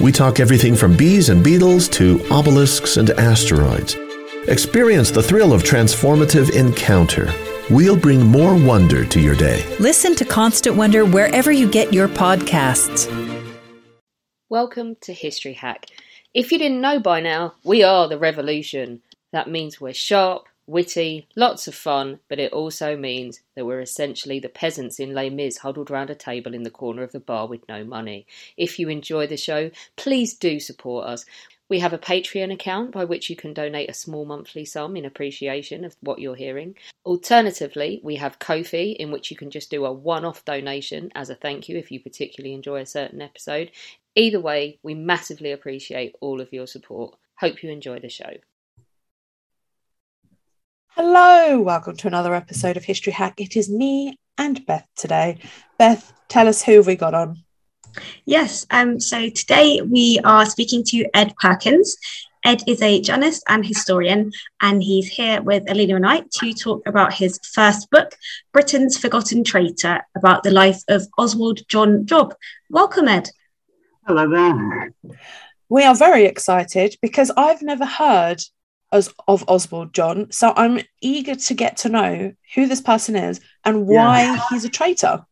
we talk everything from bees and beetles to obelisks and asteroids. Experience the thrill of transformative encounter. We'll bring more wonder to your day. Listen to Constant Wonder wherever you get your podcasts. Welcome to History Hack. If you didn't know by now, we are the revolution. That means we're sharp, witty, lots of fun, but it also means that we're essentially the peasants in Les Mis huddled round a table in the corner of the bar with no money. If you enjoy the show, please do support us. We have a Patreon account by which you can donate a small monthly sum in appreciation of what you're hearing. Alternatively, we have Ko-fi, in which you can just do a one off donation as a thank you if you particularly enjoy a certain episode. Either way, we massively appreciate all of your support. Hope you enjoy the show. Hello, welcome to another episode of History Hack. It is me and Beth today. Beth, tell us who we got on. Yes, um, so today we are speaking to Ed Perkins. Ed is a journalist and historian, and he's here with Alina and I to talk about his first book, Britain's Forgotten Traitor, about the life of Oswald John Job. Welcome, Ed. Hello there. We are very excited because I've never heard as, of Oswald John, so I'm eager to get to know who this person is and why yeah. he's a traitor.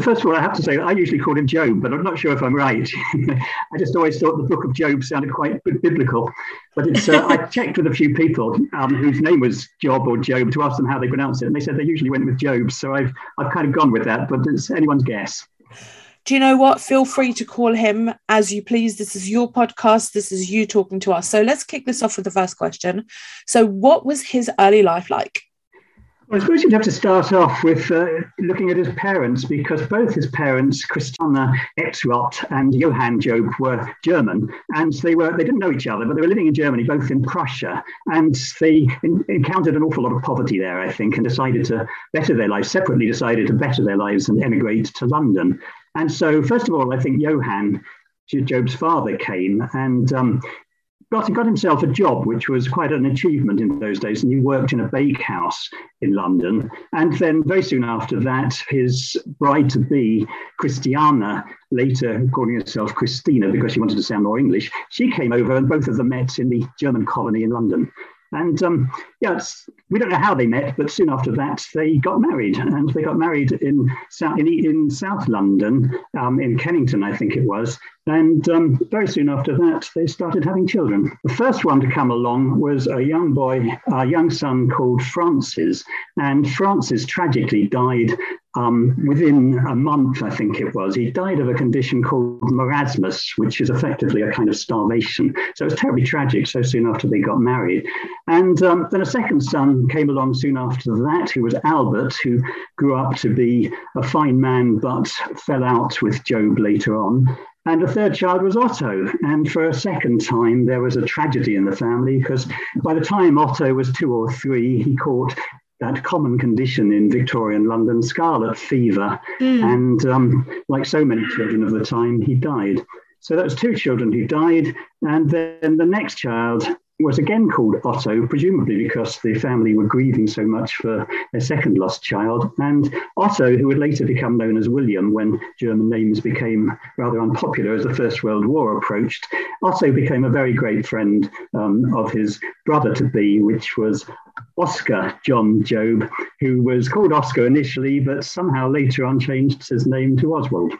First of all, I have to say I usually call him Job, but I'm not sure if I'm right. I just always thought the Book of Job sounded quite biblical. But it's, uh, I checked with a few people um, whose name was Job or Job to ask them how they pronounce it, and they said they usually went with Job. So I've I've kind of gone with that, but it's anyone's guess do you know what? Feel free to call him as you please. This is your podcast. This is you talking to us. So let's kick this off with the first question. So, what was his early life like? Well, I suppose you'd have to start off with uh, looking at his parents because both his parents, Christiana Etzrodt and Johann Job, were German, and they were they didn't know each other, but they were living in Germany, both in Prussia, and they in, encountered an awful lot of poverty there, I think, and decided to better their lives. Separately, decided to better their lives and emigrate to London. And so, first of all, I think Johann, Job's father, came and um, got, got himself a job, which was quite an achievement in those days. And he worked in a bakehouse in London. And then, very soon after that, his bride to be, Christiana, later calling herself Christina because she wanted to sound more English, she came over and both of them met in the German colony in London. And um, yeah, we don't know how they met, but soon after that, they got married. And they got married in, in, in South London, um, in Kennington, I think it was. And um, very soon after that, they started having children. The first one to come along was a young boy, a young son called Francis. And Francis tragically died um, within a month, I think it was, he died of a condition called marasmus, which is effectively a kind of starvation. So it was terribly tragic so soon after they got married. And um, then a second son came along soon after that, who was Albert, who grew up to be a fine man but fell out with Job later on. And the third child was Otto. And for a second time, there was a tragedy in the family because by the time Otto was two or three, he caught that common condition in Victorian London, scarlet fever. Mm. And um, like so many children of the time, he died. So that was two children who died. And then the next child was again called Otto, presumably because the family were grieving so much for their second lost child. And Otto, who would later become known as William when German names became rather unpopular as the First World War approached, Otto became a very great friend um, of his brother to be, which was Oscar John Job, who was called Oscar initially, but somehow later on changed his name to Oswald.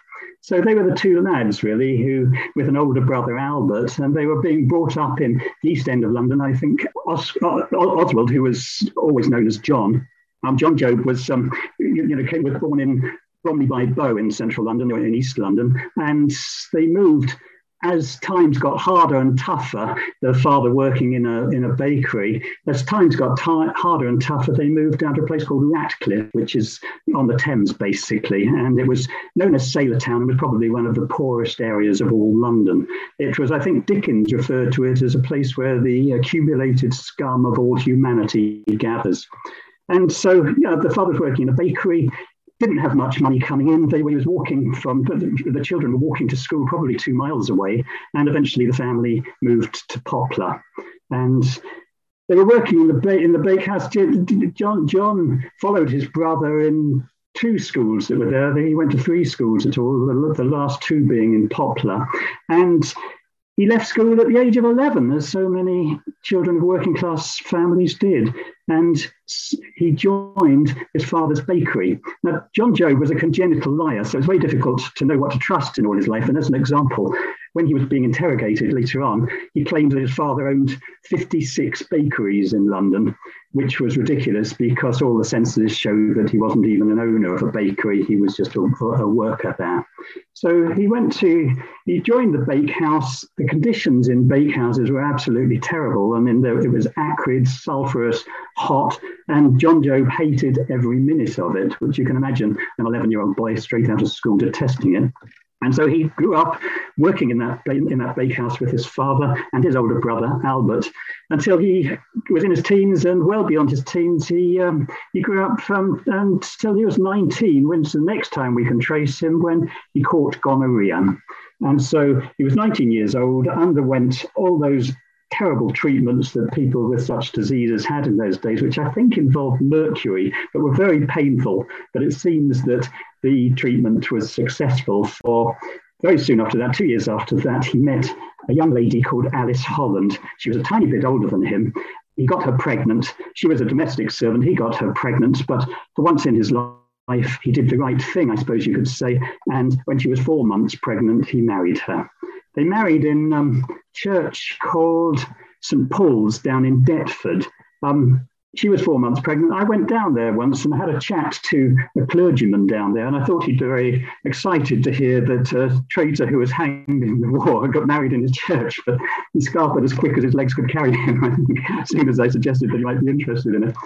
So they were the two lads, really, who, with an older brother, Albert, and they were being brought up in the East End of London. I think Os- Oswald, who was always known as John, um, John Job was, um, you, you know, came, was born in Bromley by Bow in central London, or in East London, and they moved as times got harder and tougher, the father working in a in a bakery, as times got harder and tougher, they moved down to a place called Ratcliffe, which is on the Thames basically, and it was known as Sailor Town and was probably one of the poorest areas of all London. It was, I think, Dickens referred to it as a place where the accumulated scum of all humanity gathers. And so, yeah, the father was working in a bakery didn't have much money coming in. They he was walking from the children were walking to school probably two miles away, and eventually the family moved to Poplar, and they were working in the ba- in the bakehouse. John John followed his brother in two schools that were there. He went to three schools at all. The, the last two being in Poplar, and he left school at the age of 11, as so many children of working class families did, and he joined his father's bakery. Now, John Job was a congenital liar, so it's very difficult to know what to trust in all his life. And as an example, when he was being interrogated later on, he claimed that his father owned 56 bakeries in London, which was ridiculous because all the censuses showed that he wasn't even an owner of a bakery, he was just a, a worker there. So he went to, he joined the bakehouse. The conditions in bakehouses were absolutely terrible. I mean, there, it was acrid, sulphurous, hot, and John Job hated every minute of it, which you can imagine an 11 year old boy straight out of school detesting it. And so he grew up working in that in that bakehouse with his father and his older brother Albert until he was in his teens and well beyond his teens. He um, he grew up from until he was 19. When's the next time we can trace him? When he caught gonorrhea, and so he was 19 years old. Underwent all those terrible treatments that people with such diseases had in those days, which I think involved mercury, but were very painful. But it seems that the treatment was successful for very soon after that, two years after that, he met a young lady called Alice Holland. She was a tiny bit older than him. He got her pregnant. She was a domestic servant. He got her pregnant, but for once in his life, he did the right thing, I suppose you could say. And when she was four months pregnant, he married her. They married in um, church called St Paul's down in Deptford. Um, she was four months pregnant. I went down there once and had a chat to a clergyman down there, and I thought he'd be very excited to hear that a traitor who was hanged in the war got married in his church, but he scarpered as quick as his legs could carry him, I think, as soon as I suggested that he might be interested in it.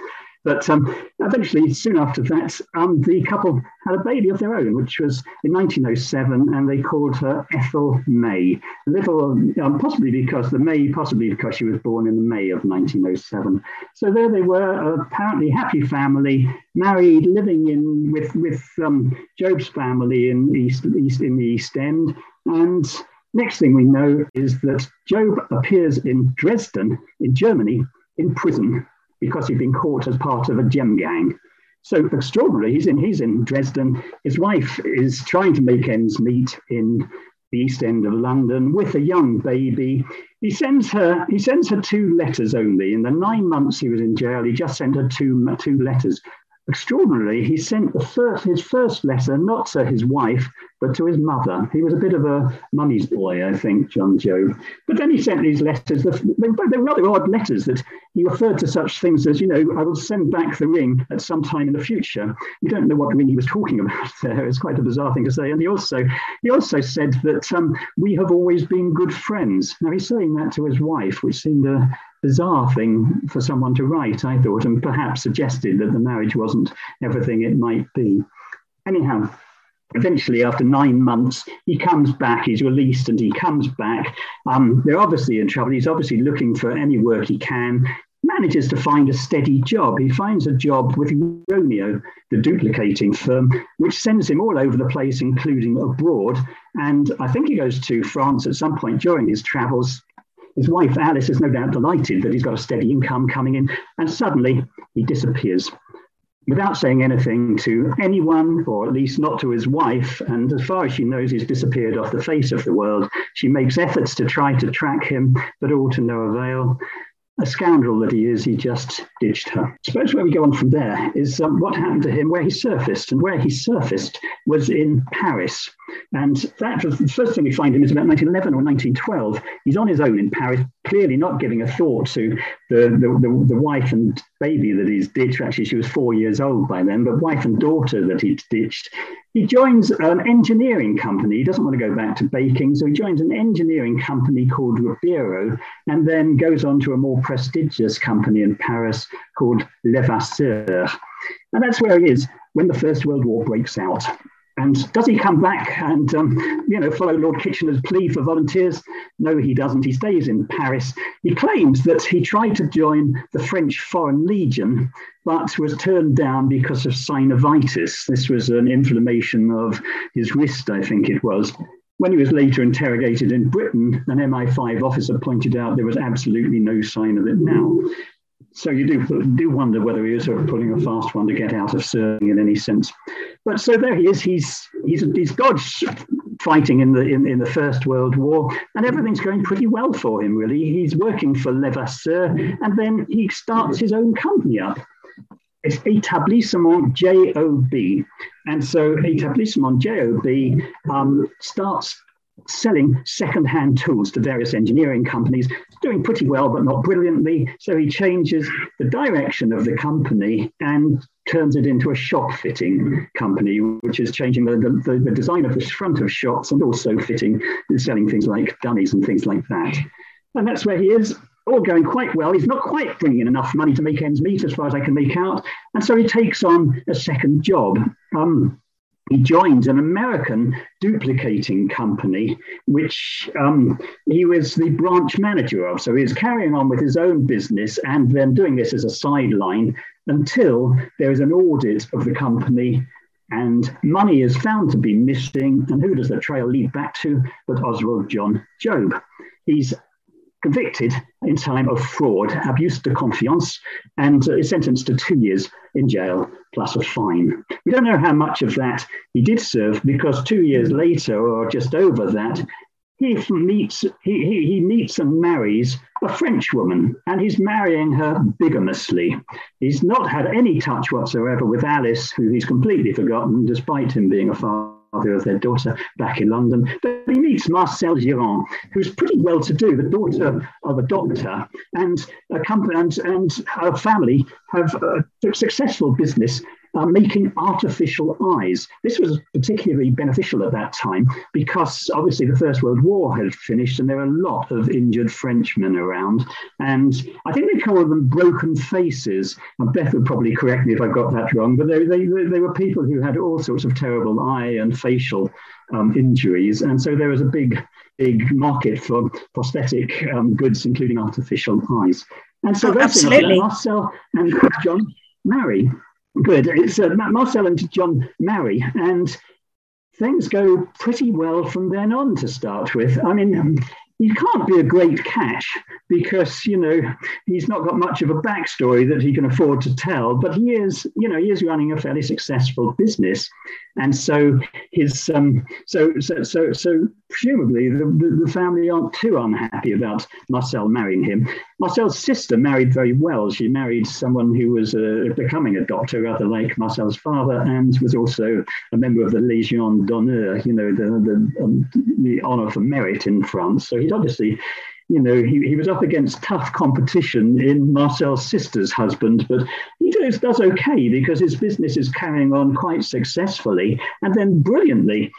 But um, eventually, soon after that, um, the couple had a baby of their own, which was in 1907, and they called her Ethel May. A little, um, possibly because the May, possibly because she was born in the May of 1907. So there they were, apparently happy family, married, living in with with um, Job's family in East, East in the East End, and. Next thing we know is that Job appears in Dresden, in Germany, in prison because he'd been caught as part of a gem gang. So extraordinary. He's in he's in Dresden. His wife is trying to make ends meet in the East End of London with a young baby. He sends her he sends her two letters only. In the nine months he was in jail, he just sent her two two letters extraordinarily, he sent first, his first letter not to his wife, but to his mother. He was a bit of a mummy's boy, I think, John Job. But then he sent these letters. They were rather odd letters that he referred to such things as, you know, I will send back the ring at some time in the future. You don't know what ring he was talking about there. It's quite a bizarre thing to say. And he also he also said that um, we have always been good friends. Now he's saying that to his wife, which seemed a bizarre thing for someone to write, I thought, and perhaps suggested that the marriage wasn't everything it might be. Anyhow, eventually, after nine months, he comes back, he's released, and he comes back. Um, they're obviously in trouble. He's obviously looking for any work he can. Manages to find a steady job. He finds a job with Roneo, the duplicating firm, which sends him all over the place, including abroad. And I think he goes to France at some point during his travels, his wife, Alice, is no doubt delighted that he's got a steady income coming in, and suddenly he disappears without saying anything to anyone, or at least not to his wife. And as far as she knows, he's disappeared off the face of the world. She makes efforts to try to track him, but all to no avail. A scoundrel that he is, he just ditched her. I suppose where we go on from there is um, what happened to him, where he surfaced. And where he surfaced was in Paris. And that was the first thing we find him is about 1911 or 1912. He's on his own in Paris, clearly not giving a thought to the, the, the, the wife and baby that he's ditched. Actually, she was four years old by then, but wife and daughter that he'd ditched. He joins an engineering company. He doesn't want to go back to baking, so he joins an engineering company called Ribeiro and then goes on to a more prestigious company in Paris called Levasseur. And that's where he is when the First World War breaks out. And does he come back and, um, you know, follow Lord Kitchener's plea for volunteers? No, he doesn't. He stays in Paris. He claims that he tried to join the French Foreign Legion, but was turned down because of synovitis. This was an inflammation of his wrist, I think it was. When he was later interrogated in Britain, an MI5 officer pointed out there was absolutely no sign of it now. So you do do wonder whether he is sort of pulling a fast one to get out of serving in any sense. But so there he is. He's he's he's dodged fighting in the in, in the First World War, and everything's going pretty well for him. Really, he's working for Levasseur, and then he starts his own company up. It's Établissement JOB, and so Établissement JOB um, starts selling second-hand tools to various engineering companies, doing pretty well, but not brilliantly. So he changes the direction of the company and turns it into a shop fitting company, which is changing the, the, the design of the front of shops and also fitting, selling things like dummies and things like that. And that's where he is all going quite well. He's not quite bringing in enough money to make ends meet, as far as I can make out. And so he takes on a second job. Um, he joins an American duplicating company, which um, he was the branch manager of. So he he's carrying on with his own business and then doing this as a sideline until there is an audit of the company and money is found to be missing. And who does the trail lead back to but Oswald John Job? He's convicted in time of fraud, abuse de confiance, and uh, is sentenced to two years in jail plus a fine. We don't know how much of that he did serve because two years later, or just over that, he meets he, he, he meets and marries a French woman, and he's marrying her bigamously. He's not had any touch whatsoever with Alice, who he's completely forgotten, despite him being a father father of their daughter back in London. But he meets Marcel Girand, who's pretty well to do, the daughter of a doctor, and a company and, and her family have a successful business uh, making artificial eyes. This was particularly beneficial at that time because obviously the First World War had finished and there were a lot of injured Frenchmen around. And I think they call them broken faces. And Beth would probably correct me if I got that wrong, but they, they, they were people who had all sorts of terrible eye and facial um, injuries. And so there was a big, big market for prosthetic um, goods, including artificial eyes. And so oh, absolutely. Marcel and John marry. Good. It's uh, Marcel and John marry, and things go pretty well from then on to start with. I mean, he can't be a great catch because you know he's not got much of a backstory that he can afford to tell but he is you know he is running a fairly successful business. And so his um so so so so presumably the, the, family aren't too unhappy about marcel marrying him. Marcel's sister married very well. She married someone who was uh, becoming a doctor rather like marcel's father and was also a member of the légion d'honneur you know the the, um, the honor for merit in france. So he obviously, you know, he, he was up against tough competition in Marcel's sister's husband, but he does, does okay because his business is carrying on quite successfully and then brilliantly.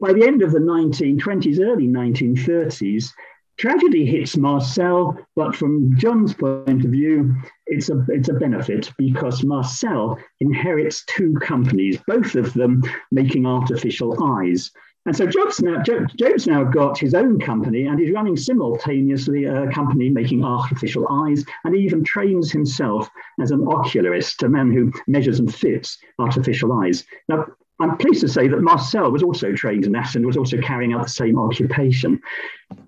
By the end of the 1920s, early 1930s, tragedy hits Marcel, but from John's point of view, it's a it's a benefit because Marcel inherits two companies, both of them making artificial eyes. And so Job's now, Job's now got his own company and he's running simultaneously a company making artificial eyes. And he even trains himself as an ocularist, a man who measures and fits artificial eyes. Now, I'm pleased to say that Marcel was also trained in and was also carrying out the same occupation.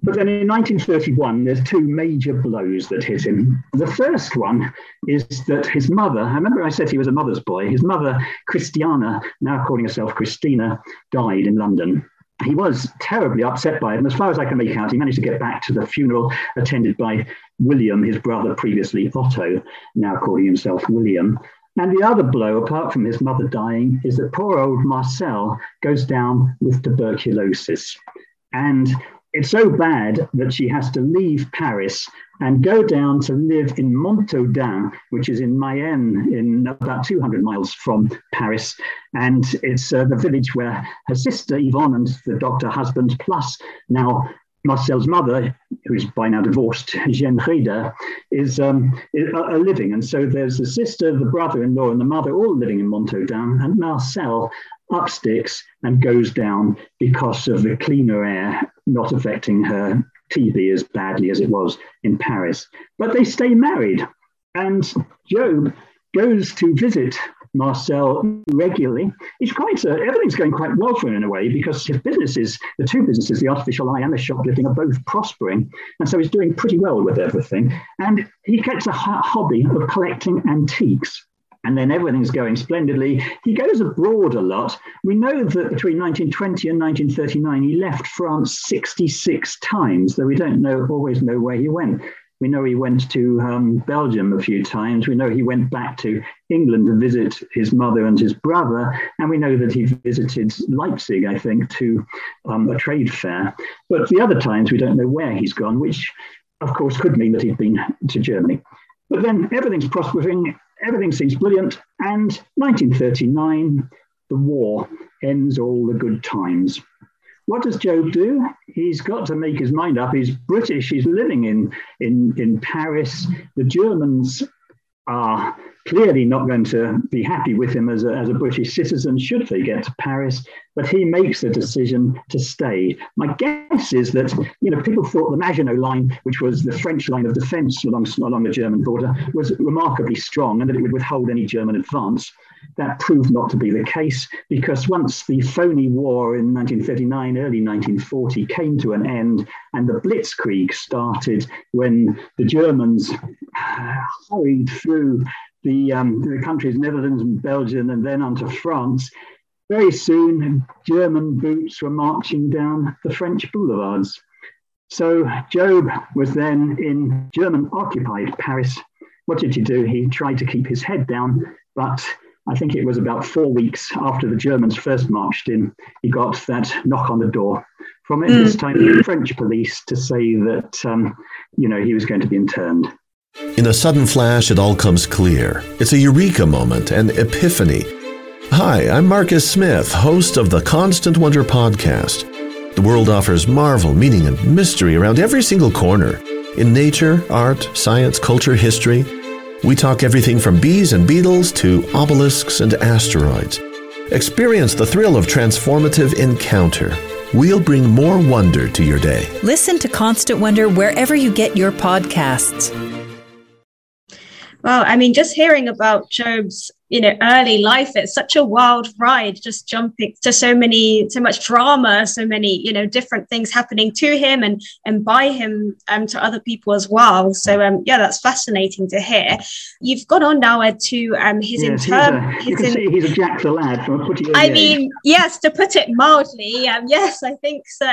But then in 1931, there's two major blows that hit him. The first one is that his mother, I remember I said he was a mother's boy, his mother, Christiana, now calling herself Christina, died in London. he was terribly upset by it. And as far as I can make out, he managed to get back to the funeral attended by William, his brother, previously Otto, now calling himself William. And the other blow, apart from his mother dying, is that poor old Marcel goes down with tuberculosis. And it's so bad that she has to leave Paris and go down to live in Montaudin, which is in Mayenne, in about 200 miles from Paris. And it's uh, the village where her sister Yvonne and the doctor husband, plus now Marcel's mother, who's by now divorced, Jeanne Rieder, is, um, is are living. And so there's the sister, the brother-in-law, and the mother all living in Montaudin, and Marcel up sticks and goes down because of the cleaner air not affecting her TB as badly as it was in Paris. But they stay married. And Job goes to visit Marcel regularly. He's quite, uh, everything's going quite well for him in a way because his businesses, the two businesses, the artificial eye and the shoplifting, are both prospering. And so he's doing pretty well with everything. And he gets a hobby of collecting antiques and then everything's going splendidly. He goes abroad a lot. We know that between 1920 and 1939, he left France 66 times, though we don't know always know where he went. We know he went to um, Belgium a few times. We know he went back to England to visit his mother and his brother. And we know that he visited Leipzig, I think, to um, a trade fair. But the other times, we don't know where he's gone, which, of course, could mean that he'd been to Germany. But then everything's prospering everything seems brilliant. And 1939, the war ends all the good times. What does Job do? He's got to make his mind up. He's British. He's living in, in, in Paris. The Germans are clearly not going to be happy with him as a, as a British citizen should they get to Paris, but he makes the decision to stay. My guess is that you know people thought the Maginot Line, which was the French line of defence along, along the German border, was remarkably strong and that it would withhold any German advance. That proved not to be the case because once the phony war in 1939, early 1940 came to an end and the Blitzkrieg started when the Germans hurried through the, um, the countries Netherlands and Belgium and then onto France, very soon German boots were marching down the French boulevards. So Job was then in German occupied Paris. What did he do? He tried to keep his head down, but I think it was about four weeks after the Germans first marched in, he got that knock on the door from mm. this time the French police to say that um, you know he was going to be interned. In a sudden flash, it all comes clear. It's a eureka moment, an epiphany. Hi, I'm Marcus Smith, host of the Constant Wonder podcast. The world offers marvel, meaning, and mystery around every single corner. In nature, art, science, culture, history, we talk everything from bees and beetles to obelisks and asteroids. Experience the thrill of transformative encounter. We'll bring more wonder to your day. Listen to Constant Wonder wherever you get your podcasts. Well, I mean, just hearing about Job's you know early life it's such a wild ride just jumping to so many so much drama so many you know different things happening to him and and by him um, to other people as well. So um yeah that's fascinating to hear. You've gone on now Ed, to um his yes, intern you can in, see he's a jack the lad from a I mean yes to put it mildly um yes I think so.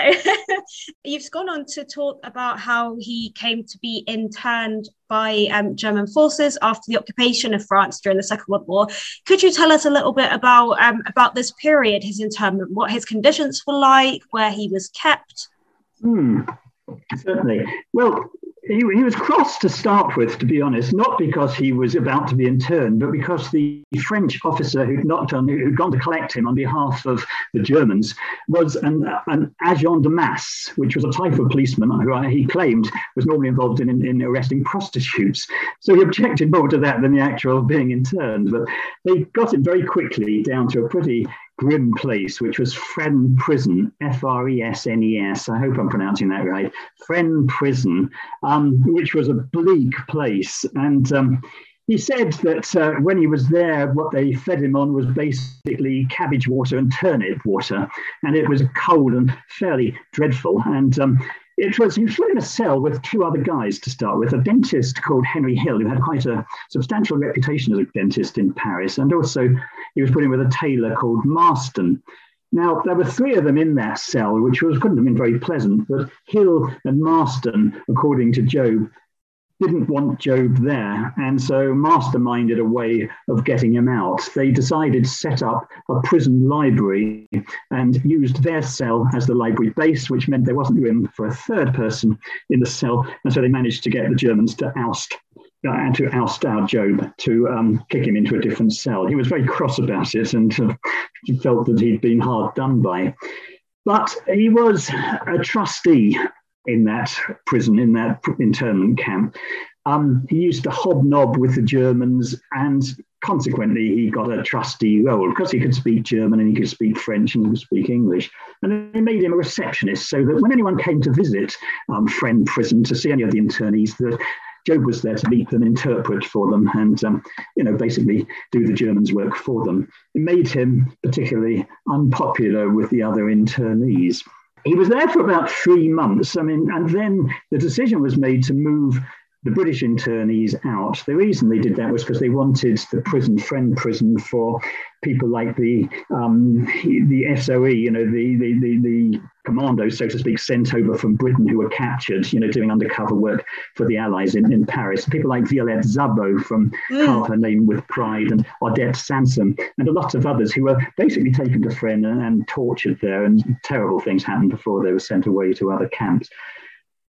You've gone on to talk about how he came to be interned by um, German forces after the occupation of France during the Second World War could you tell us a little bit about um, about this period, his internment, what his conditions were like, where he was kept? Hmm. Certainly. Well, he, he was cross to start with, to be honest, not because he was about to be interned, but because the French officer who'd knocked on, who'd gone to collect him on behalf of the Germans, was an, an agent de masse, which was a type of policeman who he claimed was normally involved in, in, in arresting prostitutes. So he objected more to that than the actual being interned. But they got him very quickly down to a pretty grim place, which was Fresnes Prison, F R E S N E S. I hope I'm pronouncing that right. Fresnes Prison, um, which was a bleak place. And um, he said that uh, when he was there, what they fed him on was basically cabbage water and turnip water. And it was cold and fairly dreadful. And um, it was was in a cell with two other guys to start with, a dentist called Henry Hill, who had quite a substantial reputation as a dentist in Paris, and also he was put in with a tailor called Marston. Now, there were three of them in that cell, which was, couldn't have been very pleasant, but Hill and Marston, according to Job, didn't want Job there, and so masterminded a way of getting him out. They decided to set up a prison library and used their cell as the library base, which meant there wasn't room for a third person in the cell, and so they managed to get the Germans to oust uh, to oust out Job, to um, kick him into a different cell. He was very cross about it and uh, felt that he'd been hard done by. But he was a trustee in that prison, in that internment camp. Um, he used to hobnob with the Germans, and consequently, he got a trusty role because he could speak German and he could speak French and he could speak English. And they made him a receptionist so that when anyone came to visit um, Fresnes Prison to see any of the internees, that Job was there to meet them, interpret for them, and um, you know basically do the Germans' work for them. It made him particularly unpopular with the other internees he was there for about three months. I mean, and then the decision was made to move the British internees out. The reason they did that was because they wanted the prison Fresnes prison for people like the um, the SOE, you know, the, the the the commandos, so to speak, sent over from Britain who were captured, you know, doing undercover work for the Allies in, in Paris. People like Violette Szabo from mm. Carve Her Name with Pride and Odette Sansom and a lot of others who were basically taken to Fresnes and, and tortured there, and terrible things happened before they were sent away to other camps.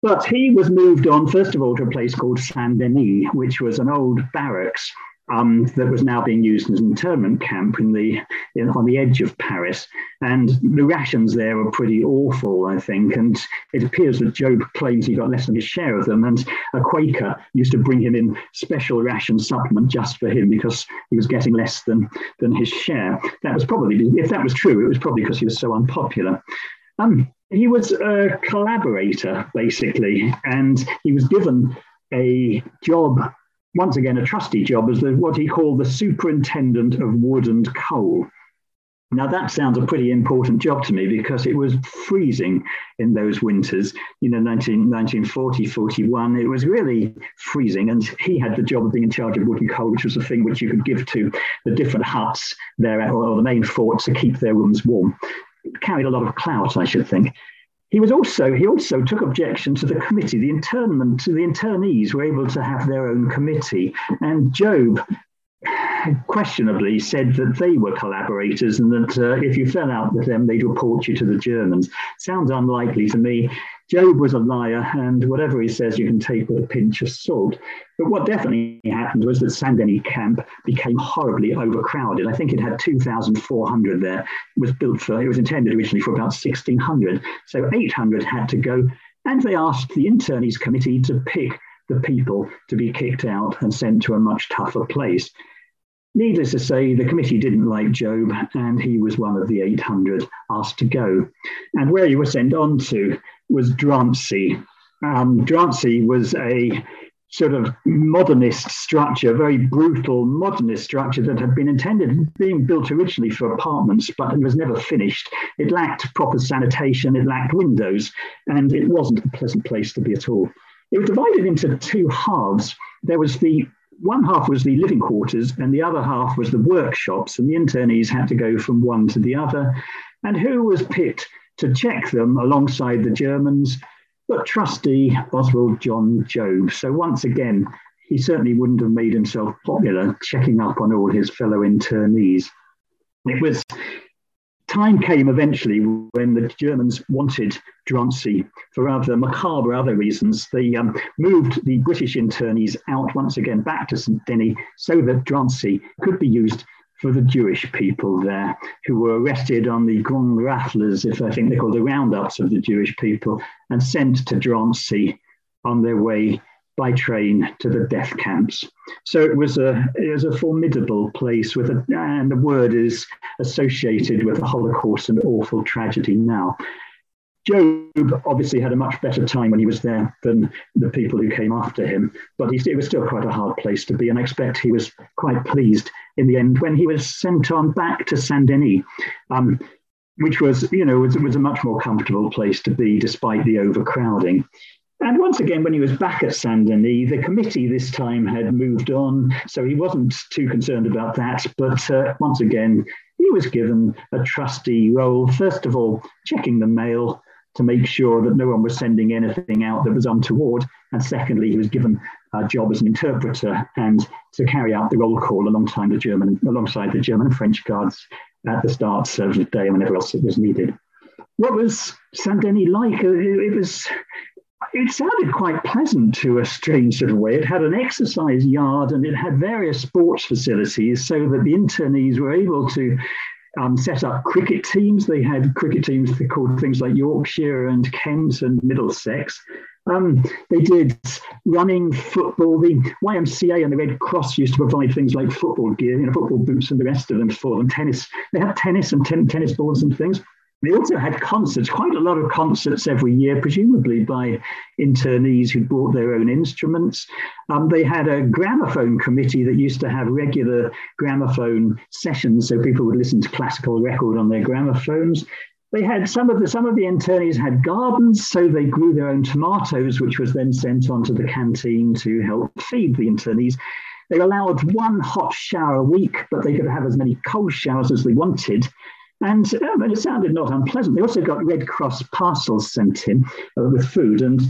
But he was moved on, first of all, to a place called Saint Denis, which was an old barracks um, that was now being used as an internment camp in the in, on the edge of Paris. And the rations there were pretty awful, I think. And it appears that Job claims he got less than his share of them. And a Quaker used to bring him in special ration supplement just for him because he was getting less than than his share. That was probably, if that was true, it was probably because he was so unpopular. Um, he was a collaborator, basically, and he was given a job, once again, a trusty job, as the, what he called the superintendent of wood and coal. Now, that sounds a pretty important job to me because it was freezing in those winters, you know, 19, 1940, 41. It was really freezing. And he had the job of being in charge of wood and coal, which was a thing which you could give to the different huts there, or the main forts to keep their rooms warm It carried a lot of clout, I should think. He was also he also took objection to the committee. The internment, the internees were able to have their own committee, and Job questionably said that they were collaborators and that uh, if you fell out with them, they'd report you to the Germans. Sounds unlikely to me. Job was a liar, and whatever he says, you can take with a pinch of salt. But what definitely happened was that Saint Denis camp became horribly overcrowded. I think it had 2,400 there. It was built for, it was intended originally for about 1,600. So 800 had to go. And they asked the internees committee to pick the people to be kicked out and sent to a much tougher place. Needless to say, the committee didn't like Job, and he was one of the 800 asked to go. And where he was sent on to was Drancy. Um, Drancy was a sort of modernist structure, very brutal modernist structure that had been intended being built originally for apartments, but it was never finished. It lacked proper sanitation, it lacked windows, and it wasn't a pleasant place to be at all. It was divided into two halves. There was the one half was the living quarters and the other half was the workshops, and the internees had to go from one to the other. And who was picked to check them alongside the Germans? But trustee Oswald John Job. So once again, he certainly wouldn't have made himself popular checking up on all his fellow internees. It was time came eventually when the Germans wanted Drancy for rather macabre other reasons. They um, moved the British internees out once again back to St. Denis so that Drancy could be used for the Jewish people there who were arrested on the Grand Rafles, if I think they call the roundups of the Jewish people, and sent to Drancy on their way by train to the death camps. So it was a it was a formidable place with a and the word is associated with the Holocaust and awful tragedy now. Job obviously had a much better time when he was there than the people who came after him, but he, it was still quite a hard place to be. And I expect he was quite pleased in the end when he was sent on back to Saint Denis, um, which was, you know, was, was a much more comfortable place to be despite the overcrowding. And once again, when he was back at Saint Denis, the committee this time had moved on, so he wasn't too concerned about that. But uh, once again, he was given a trustee role, first of all, checking the mail to make sure that no one was sending anything out that was untoward. And secondly, he was given a job as an interpreter and to carry out the roll call alongside the German, alongside the German and French guards at the start of the day and whenever else it was needed. What was Saint Denis like? It was it sounded quite pleasant to a strange sort of way. It had an exercise yard and it had various sports facilities so that the internees were able to um, set up cricket teams. They had cricket teams called things like Yorkshire and Kent and Middlesex. Um, they did running, football. The YMCA and the Red Cross used to provide things like football gear, you know, football boots and the rest of them for them. Tennis. They had tennis and ten- tennis balls and things. They also had concerts, quite a lot of concerts every year, presumably by internees who brought their own instruments. Um, they had a gramophone committee that used to have regular gramophone sessions, so people would listen to classical record on their gramophones. They had some of the some of the internees had gardens, so they grew their own tomatoes, which was then sent on to the canteen to help feed the internees. They allowed one hot shower a week, but they could have as many cold showers as they wanted. And um, it sounded not unpleasant. They also got Red Cross parcels sent in uh, with food. And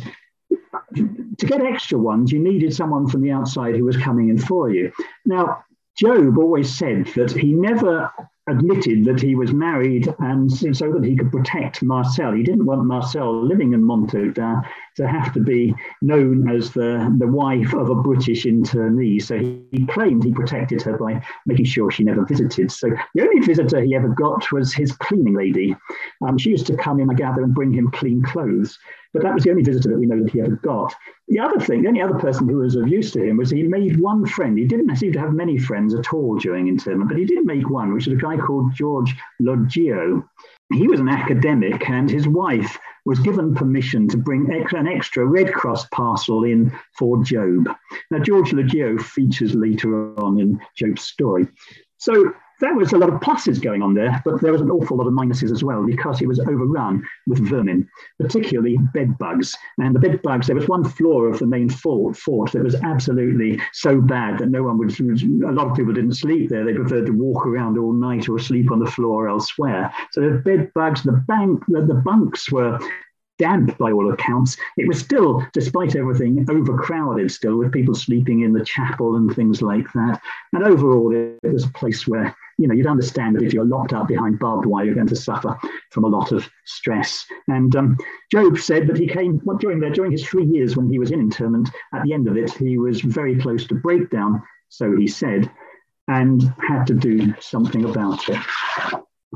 to get extra ones, you needed someone from the outside who was coming in for you. Now, Job always said that he never admitted that he was married and so that he could protect Marcel. He didn't want Marcel living in Montaudin to have to be known as the, the wife of a British internee. So he, he claimed he protected her by making sure she never visited. So the only visitor he ever got was his cleaning lady. Um, she used to come in, I gather, and bring him clean clothes. But that was the only visitor that we know that he ever got. The other thing, the only other person who was of use to him was he made one friend. He didn't seem to have many friends at all during internment, but he did make one, which was a guy called George Logio. He was an academic, and his wife was given permission to bring an extra Red Cross parcel in for Job. Now, George Logio features later on in Job's story. So there was a lot of pluses going on there, but there was an awful lot of minuses as well because it was overrun with vermin, particularly bed bugs. And the bed bugs, there was one floor of the main fort, fort that was absolutely so bad that no one would, a lot of people didn't sleep there. They preferred to walk around all night or sleep on the floor elsewhere. So the bed bugs, the bank, the, the bunks were damp by all accounts. It was still, despite everything, overcrowded still with people sleeping in the chapel and things like that. And overall, it was a place where you know, you'd understand that if you're locked up behind barbed wire, you're going to suffer from a lot of stress. And um, Job said that he came well, during during his three years when he was in internment. At the end of it, he was very close to breakdown, so he said, and had to do something about it.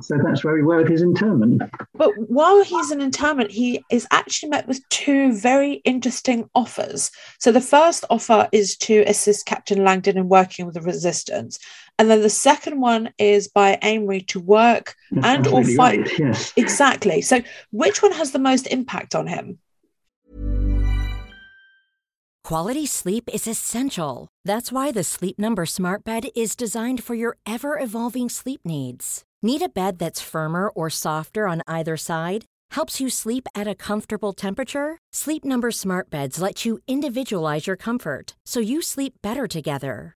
So that's where we were with his internment. But while he's in internment, he is actually met with two very interesting offers. So the first offer is to assist Captain Langdon in working with the resistance. And then the second one is by Amery to work that's and or fight. Right, yes. Exactly. So which one has the most impact on him? Quality sleep is essential. That's why the Sleep Number Smart Bed is designed for your ever evolving sleep needs. Need a bed that's firmer or softer on either side? Helps you sleep at a comfortable temperature? Sleep Number Smart Beds let you individualize your comfort so you sleep better together.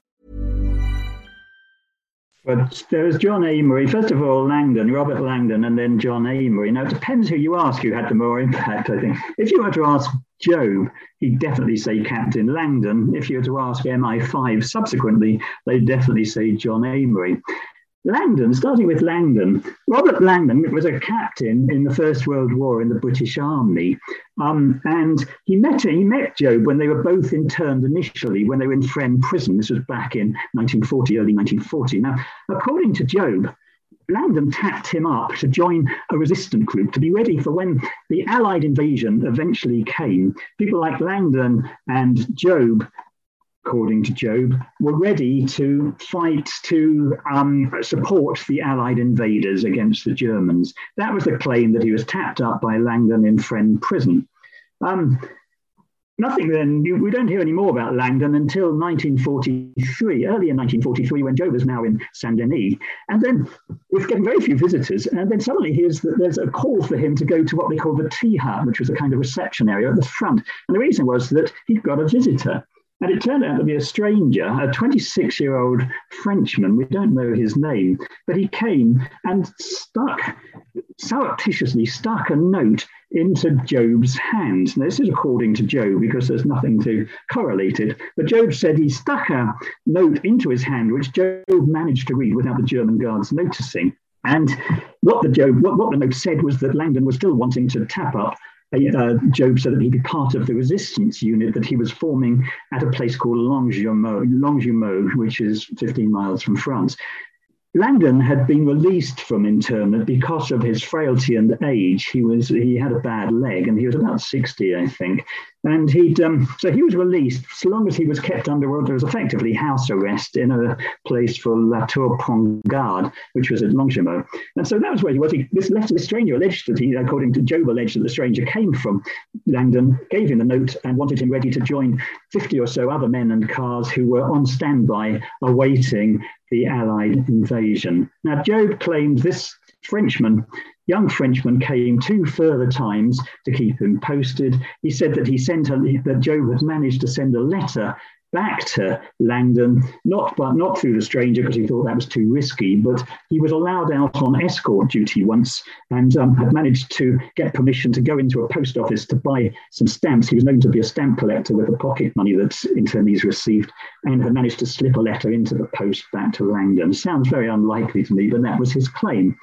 But there was John Amery, first of all, Langdon, Robert Langdon, and then John Amery. Now, it depends who you ask who had the more impact, I think. If you were to ask Job, he'd definitely say Captain Langdon. If you were to ask MI5 subsequently, they'd definitely say John Amery. Langdon, starting with Langdon, Robert Langdon was a captain in the First World War in the British Army, um, and he met he met Job when they were both interned initially when they were in Fresnes prison. This was back in 1940, early 1940. Now, according to Job, Langdon tapped him up to join a resistant group to be ready for when the Allied invasion eventually came. People like Langdon and Job according to Job, were ready to fight to um, support the Allied invaders against the Germans. That was the claim that he was tapped up by Langdon in Fresnes prison. Um, nothing then, we don't hear any more about Langdon until 1943, early in 1943, when Job was now in Saint Denis. And then we're getting very few visitors. And then suddenly hears that there's a call for him to go to what they call the tea hut, which was a kind of reception area at the front. And the reason was that he'd got a visitor. And it turned out to be a stranger, a 26 year old Frenchman. We don't know his name, but he came and stuck, surreptitiously stuck a note into Job's hand. Now, this is according to Job because there's nothing to correlate it. But Job said he stuck a note into his hand, which Job managed to read without the German guards noticing. And what the Job, what, what the note said was that Langdon was still wanting to tap up uh, Job so that he'd be part of the resistance unit that he was forming at a place called Longjumeau, which is 15 miles from France. Langdon had been released from internment because of his frailty and age. He was he had a bad leg, and he was about sixty, I think. And he'd um, so he was released as long as he was kept under what was effectively house arrest in a place for La Tour Pont-Garde, which was at Longjumeau. And so that was where he was. He, this letter, the stranger alleged that he, according to Job, alleged that the stranger came from Langdon, gave him the note, and wanted him ready to join fifty or so other men and cars who were on standby, awaiting the Allied invasion. Now, Job claimed this Frenchman, young Frenchman, came two further times to keep him posted. He said that he sent a, that Job had managed to send a letter back to Langdon, not but not through the stranger because he thought that was too risky, but he was allowed out on escort duty once and um, had managed to get permission to go into a post office to buy some stamps. He was known to be a stamp collector with the pocket money that internees received and had managed to slip a letter into the post back to Langdon. Sounds very unlikely to me, but that was his claim.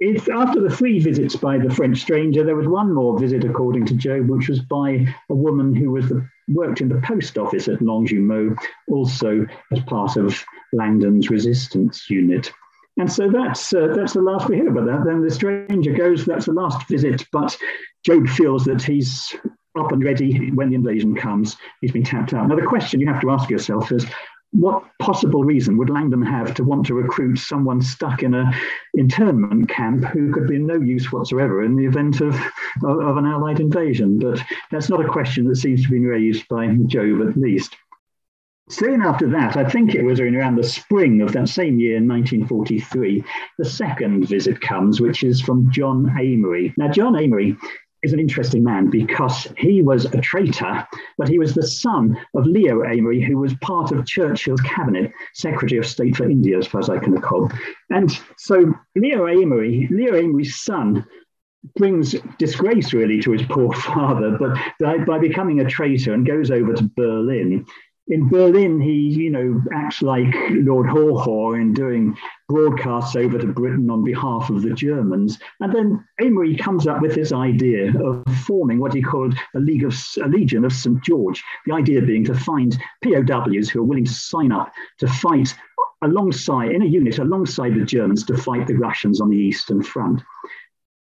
It's after the three visits by the French stranger, there was one more visit, according to Job, which was by a woman who was the, worked in the post office at Longjumeau, also as part of Langdon's resistance unit. And so that's uh, that's the last we hear about that. Then the stranger goes. That's the last visit. But Job feels that he's up and ready when the invasion comes. He's been tapped out. Now the question you have to ask yourself is, what possible reason would Langdon have to want to recruit someone stuck in an internment camp who could be no use whatsoever in the event of, of, of an Allied invasion? But that's not a question that seems to be raised by Job at least. Soon after that, I think it was around the spring of that same year, 1943, the second visit comes, which is from John Amery. Now, John Amery is an interesting man because he was a traitor, but he was the son of Leo Amery, who was part of Churchill's cabinet, Secretary of State for India, as far as I can recall. And so Leo Amery, Leo Amery's son, brings disgrace really to his poor father, but by, by becoming a traitor and goes over to Berlin in Berlin, he, you know, acts like Lord Haw in doing broadcasts over to Britain on behalf of the Germans. And then Amery comes up with this idea of forming what he called a League of a Legion of St. George. The idea being to find POWs who are willing to sign up to fight alongside, in a unit alongside the Germans to fight the Russians on the Eastern Front.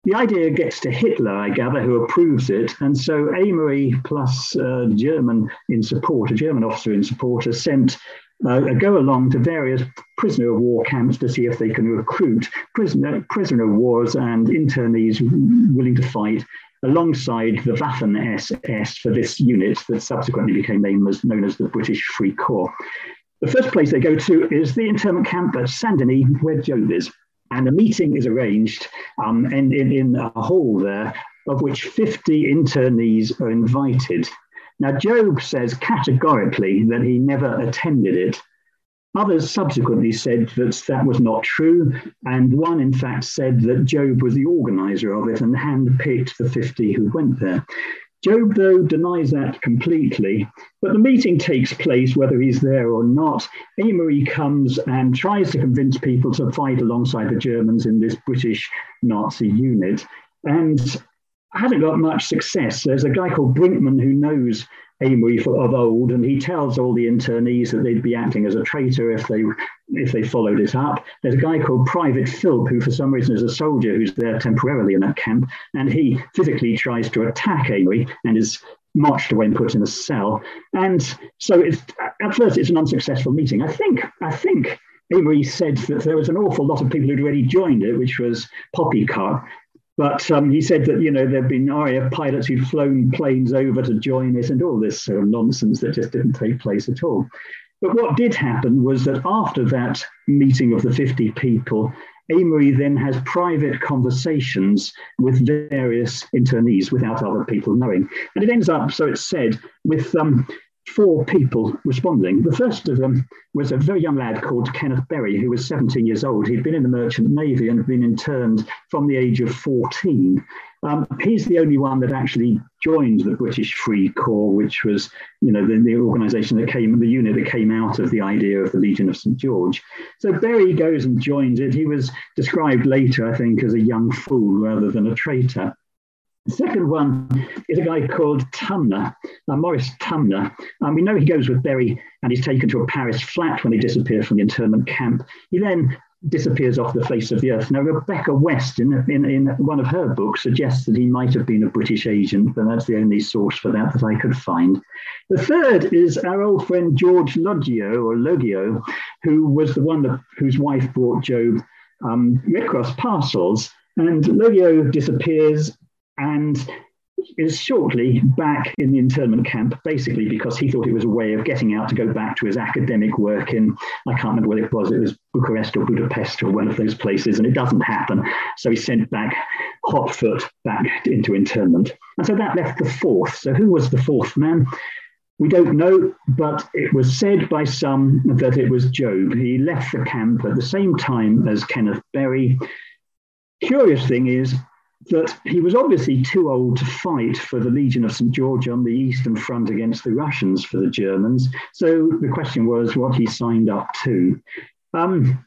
The idea gets to Hitler, I gather, who approves it. And so Amery plus a German in support, a German officer in support, has sent uh, go along to various prisoner of war camps to see if they can recruit prisoner, prisoner of wars and internees willing to fight alongside the Waffen SS for this unit that subsequently became known as, the British Free Corps. The first place they go to is the internment camp at Saint Denis, where Job is. And a meeting is arranged um, in, in, a hall there, of which 50 internees are invited. Now, Job says categorically that he never attended it. Others subsequently said that that was not true, and one, in fact, said that Job was the organizer of it and handpicked the 50 who went there. Job, though, denies that completely, but the meeting takes place whether he's there or not. Amery comes and tries to convince people to fight alongside the Germans in this British Nazi unit. And hasn't got much success. There's a guy called Brinkman who knows Amery of old, and he tells all the internees that they'd be acting as a traitor if they if they followed it up. There's a guy called Private Philp, who for some reason is a soldier who's there temporarily in that camp, and he physically tries to attack Amery and is marched away and put in a cell. And so it's, at first it's an unsuccessful meeting. I think I think Amery said that there was an awful lot of people who'd already joined it, which was poppycock. But um, he said that you know there'd been RAF pilots who'd flown planes over to join it, and all this sort of nonsense that just didn't take place at all. But what did happen was that after that meeting of the 50 people, Amery then has private conversations with various internees without other people knowing. And it ends up, so it's said, with um, four people responding. The first of them was a very young lad called Kenneth Berry, who was 17 years old. He'd been in the Merchant Navy and been interned from the age of 14. Um, he's the only one that actually joined the British Free Corps, which was, you know, the, the organisation that came, the unit that came out of the idea of the Legion of St George. So Berry goes and joins it. He was described later, I think, as a young fool rather than a traitor. The second one is a guy called Tumner, uh, Maurice Tumner. Um, we know he goes with Berry and he's taken to a Paris flat when he disappears from the internment camp. He then disappears off the face of the earth. Now, Rebecca West, in, in, in one of her books, suggests that he might have been a British agent, but that's the only source for that that I could find. The third is our old friend George Loggio, or Logio, who was the one that, whose wife brought Job um, Red Cross parcels. And Logio disappears and is shortly back in the internment camp, basically because he thought it was a way of getting out to go back to his academic work in, I can't remember where it was, it was Bucharest or Budapest or one of those places, and it doesn't happen. So he's sent back hot foot back into internment. And so that left the fourth. So who was the fourth man? We don't know, but it was said by some that it was Job. He left the camp at the same time as Kenneth Berry. Curious thing is, that he was obviously too old to fight for the Legion of St. George on the Eastern Front against the Russians for the Germans. So the question was what he signed up to. Um,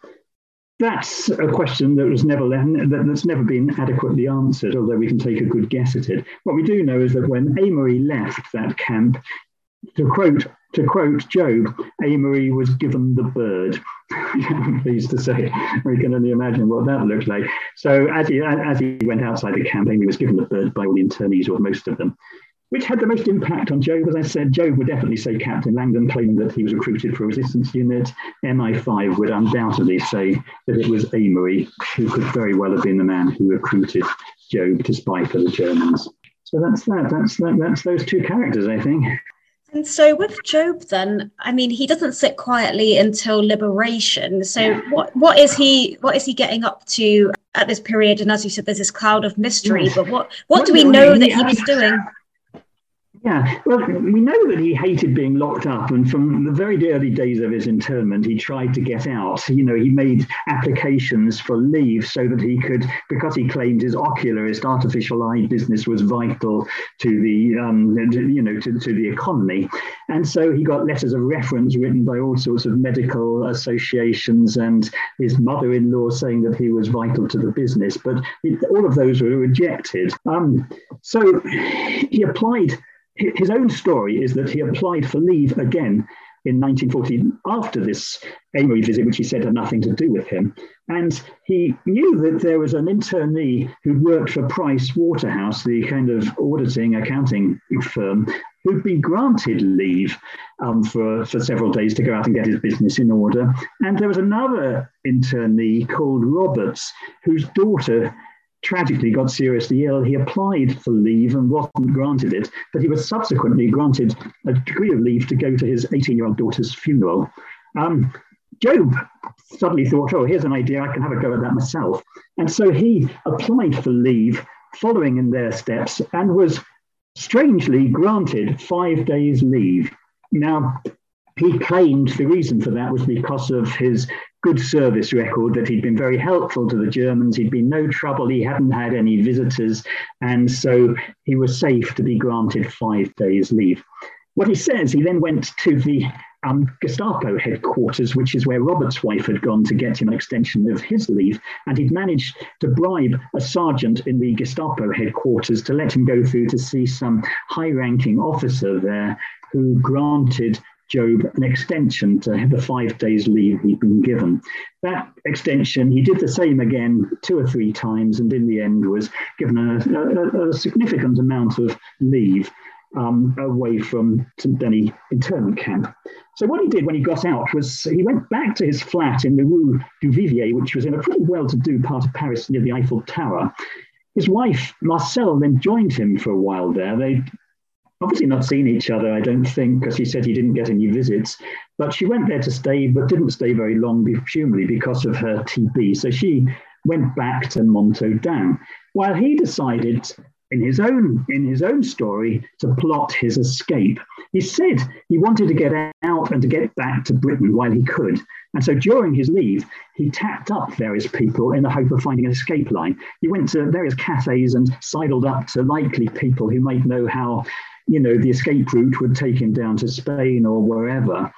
that's a question that was never that's never been adequately answered, although we can take a good guess at it. What we do know is that when Amery left that camp, to quote to quote Job, Amery was given the bird. I'm pleased to say, we can only imagine what that looked like. So as he as he went outside the camp, Amery was given the bird by all the internees, or most of them. Which had the most impact on Job? As I said, Job would definitely say Captain Langdon, claiming that he was recruited for a resistance unit. MI5 would undoubtedly say that it was Amery, who could very well have been the man who recruited Job to spy for the Germans. So that's that. That's that, that's those two characters, I think. And so with Job then, I mean, he doesn't sit quietly until liberation. So what what is he what is he getting up to at this period? And as you said, there's this cloud of mystery, but what what do we know that he was doing? Yeah, well, we know that he hated being locked up, and from the very early days of his internment, he tried to get out. You know, he made applications for leave so that he could, because he claimed his ocularist artificial eye business was vital to the, um, you know, to, to the economy, and so he got letters of reference written by all sorts of medical associations and his mother-in-law saying that he was vital to the business, but it, all of those were rejected. Um, so he applied his own story is that he applied for leave again in 1914 after this Amery visit, which he said had nothing to do with him. And he knew that there was an internee who worked for Price Waterhouse, the kind of auditing accounting firm, who'd been granted leave um, for, for several days to go out and get his business in order. And there was another internee called Roberts, whose daughter tragically got seriously ill. He applied for leave and wasn't granted it, but he was subsequently granted a degree of leave to go to his 18 year old daughter's funeral. Um, Job suddenly thought, oh, here's an idea, I can have a go at that myself. And so he applied for leave, following in their steps, and was strangely granted five days leave. Now, he claimed the reason for that was because of his good service record, that he'd been very helpful to the Germans, he'd been no trouble, he hadn't had any visitors, and so he was safe to be granted five days' leave. what he says, he then went to the um, Gestapo headquarters, which is where Robert's wife had gone to get him an extension of his leave. And he'd managed to bribe a sergeant in the Gestapo headquarters to let him go through to see some high ranking officer there who granted Job an extension to the five days leave he'd been given. That extension, he did the same again two or three times, and in the end was given a, a, a significant amount of leave um, away from St. Denis internment camp. So what he did when he got out was he went back to his flat in the Rue du Vivier, which was in a pretty well-to-do part of Paris near the Eiffel Tower. His wife, Marcel, then joined him for a while there. They obviously not seen each other, I don't think, because he said he didn't get any visits. But she went there to stay, but didn't stay very long, presumably because of her TB. So she went back to Montaudin, while he decided in his own in his own story to plot his escape. He said he wanted to get out and to get back to Britain while he could. And so during his leave, he tapped up various people in the hope of finding an escape line. He went to various cafes and sidled up to likely people who might know how you know, the escape route would take him down to Spain or wherever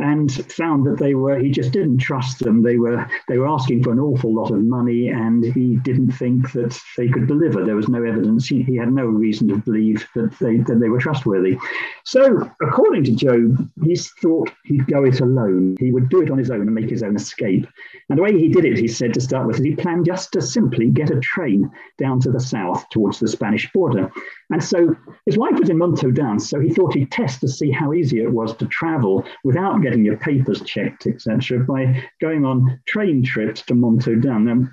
and found that they were he just didn't trust them. They were they were asking for an awful lot of money and he didn't think that they could deliver. There was no evidence. He, he had no reason to believe that they that they were trustworthy. So according to job he thought he'd go it alone. He would do it on his own and make his own escape. And the way he did it he said to start with is he planned just to simply get a train down to the south towards the spanish border. And so his wife was in Montaudin, so he thought he'd test to see how easy it was to travel without getting your papers checked, etc., by going on train trips to Montaudin. And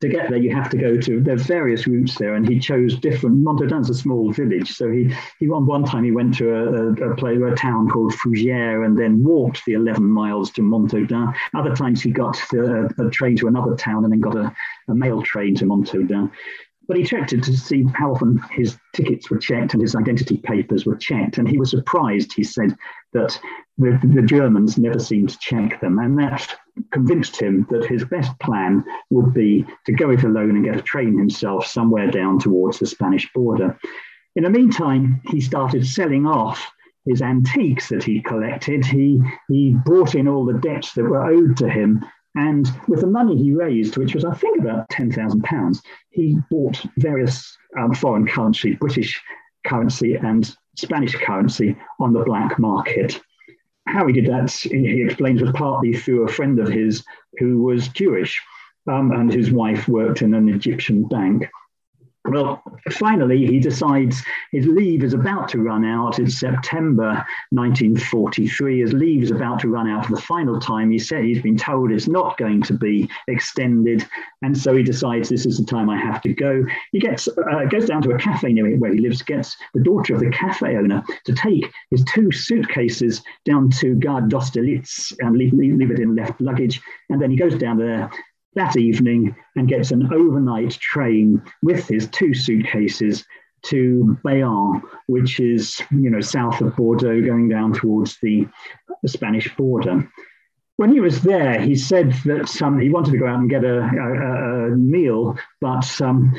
to get there, you have to go to there's various routes there, and he chose different. Montaudin's a small village, so he he on one time he went to a, a, a a town called Fougères, and then walked the 11 miles to Montaudin. Other times he got a, a train to another town, and then got a, a mail train to Montaudin. But he checked it to see how often his tickets were checked and his identity papers were checked. And he was surprised, he said, that the, the Germans never seemed to check them. And that convinced him that his best plan would be to go it alone and get a train himself somewhere down towards the Spanish border. In the meantime, he started selling off his antiques that he collected. He, he brought in all the debts that were owed to him and with the money he raised, which was, I think, about £10,000, he bought various um, foreign currency, British currency and Spanish currency on the black market. How he did that, he explains, was partly through a friend of his who was Jewish um, and his wife worked in an Egyptian bank. Well, finally, he decides his leave is about to run out. It's September 1943. His leave is about to run out for the final time. He said he's been told it's not going to be extended. And so he decides this is the time I have to go. He gets uh, goes down to a cafe near where he lives, gets the daughter of the cafe owner to take his two suitcases down to Gare d'Austerlitz and leave, leave it in left luggage. And then he goes down there that evening and gets an overnight train with his two suitcases to Bayonne, which is you know south of Bordeaux, going down towards the, the Spanish border. When he was there, he said that um, he wanted to go out and get a, a, a meal, but um,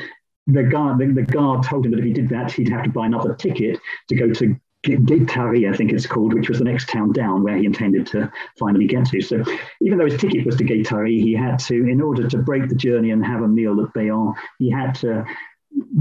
the guard the, the, guard told him that if he did that, he'd have to buy another ticket to go to Guétary, I think it's called, which was the next town down where he intended to finally get to. So even though his ticket was to Guétary, he had to, in order to break the journey and have a meal at Bayonne, he had to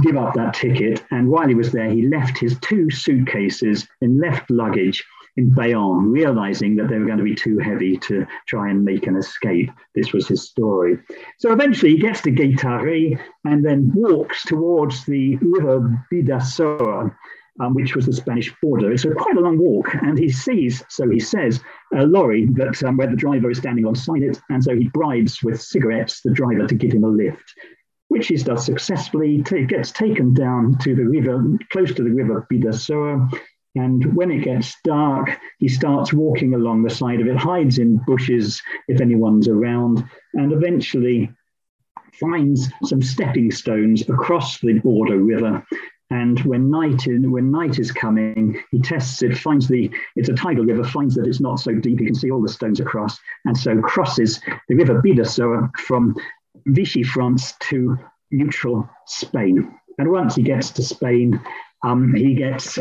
give up that ticket. And while he was there, he left his two suitcases in left luggage in Bayonne, realizing that they were going to be too heavy to try and make an escape. This was his story. So eventually he gets to Guétary and then walks towards the river Bidassoa um, which was the Spanish border. It's a quite a long walk, and he sees, so he says, a lorry that um, where the driver is standing alongside it, and so he bribes with cigarettes the driver to give him a lift, which he does successfully. T- gets taken down to the river, close to the river Bidassoa, and when it gets dark, he starts walking along the side of it, hides in bushes if anyone's around, and eventually finds some stepping stones across the border river and when night in, when night is coming, he tests it, finds the it's a tidal river, finds that it's not so deep. He can see all the stones across, and so crosses the river Bidassoa from Vichy, France, to neutral Spain. And once he gets to Spain, um, he gets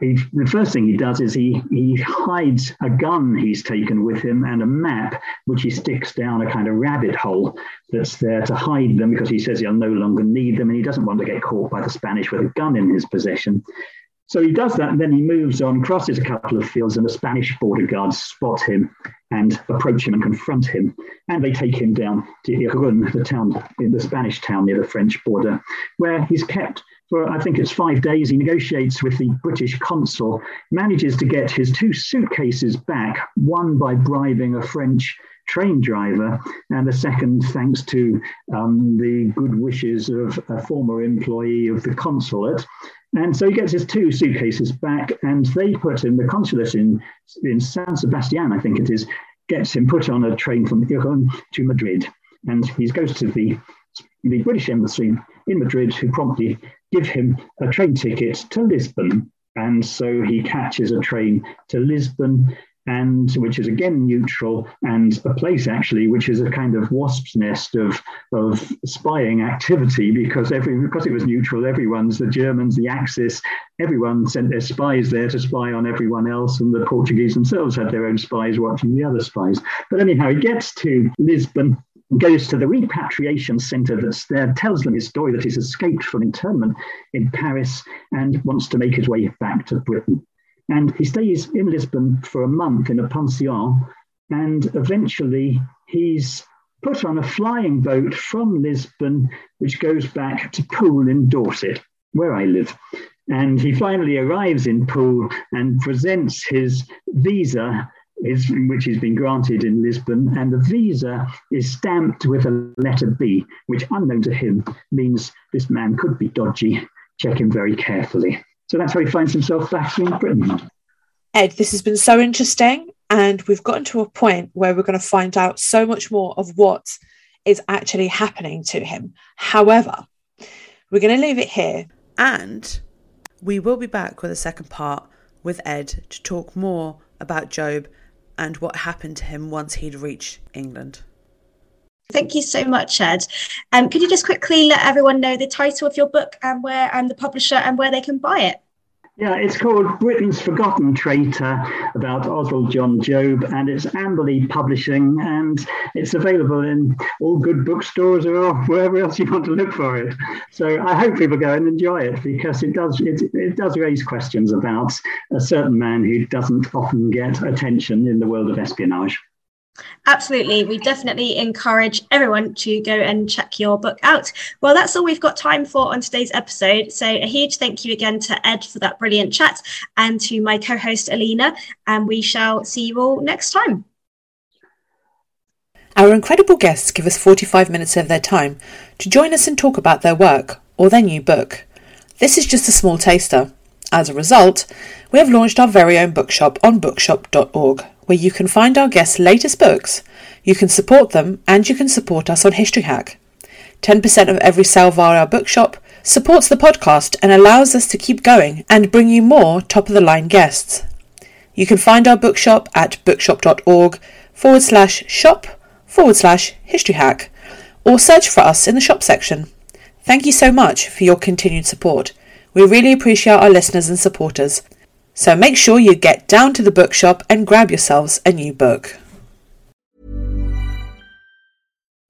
he, the first thing he does is he he hides a gun he's taken with him and a map which he sticks down a kind of rabbit hole that's there to hide them because he says he'll no longer need them and he doesn't want to get caught by the Spanish with a gun in his possession. So he does that, and then he moves on, crosses a couple of fields, and the Spanish border guards spot him and approach him and confront him. And they take him down to Irun, the town, in the Spanish town near the French border, where he's kept for, I think it's five days. He negotiates with the British consul, manages to get his two suitcases back, one by bribing a French train driver, and the second thanks to um, the good wishes of a former employee of the consulate. And so he gets his two suitcases back, and they put him, the consulate in, in San Sebastian, I think it is, gets him put on a train from Irun to Madrid. And he goes to the, the British embassy in Madrid, who promptly give him a train ticket to Lisbon. And so he catches a train to Lisbon and which is again neutral and a place actually which is a kind of wasp's nest of of spying activity because every because it was neutral everyone's the germans the axis everyone sent their spies there to spy on everyone else and the portuguese themselves had their own spies watching the other spies but anyhow he gets to lisbon goes to the repatriation center that's there, tells them his story that he's escaped from internment in Paris and wants to make his way back to Britain. And he stays in Lisbon for a month in a pension. And eventually he's put on a flying boat from Lisbon, which goes back to Poole in Dorset, where I live. And he finally arrives in Poole and presents his visa, his, which has been granted in Lisbon. And the visa is stamped with a letter B, which, unknown to him, means this man could be dodgy. Check him very carefully. So that's how he finds himself back in Britain. Ed, this has been so interesting. And we've gotten to a point where we're going to find out so much more of what is actually happening to him. However, we're going to leave it here. And we will be back with a second part with Ed to talk more about Job and what happened to him once he'd reached England. Thank you so much, Ed. Um, could you just quickly let everyone know the title of your book and where and the publisher and where they can buy it? Yeah, it's called Britain's Forgotten Traitor about Oswald John Job, and it's Amberley Publishing, and it's available in all good bookstores or wherever else you want to look for it. So I hope people go and enjoy it because it does it, it does raise questions about a certain man who doesn't often get attention in the world of espionage. Absolutely. We definitely encourage everyone to go and check your book out. Well, that's all we've got time for on today's episode. So, a huge thank you again to Ed for that brilliant chat and to my co host, Alina. And we shall see you all next time. Our incredible guests give us 45 minutes of their time to join us and talk about their work or their new book. This is just a small taster. As a result, we have launched our very own bookshop on bookshop.org where you can find our guests' latest books, you can support them, and you can support us on History Hack. 10% of every sale via our bookshop supports the podcast and allows us to keep going and bring you more top of the line guests. You can find our bookshop at bookshop.org forward slash shop forward slash history hack or search for us in the shop section. Thank you so much for your continued support. We really appreciate our listeners and supporters. So make sure you get down to the bookshop and grab yourselves a new book.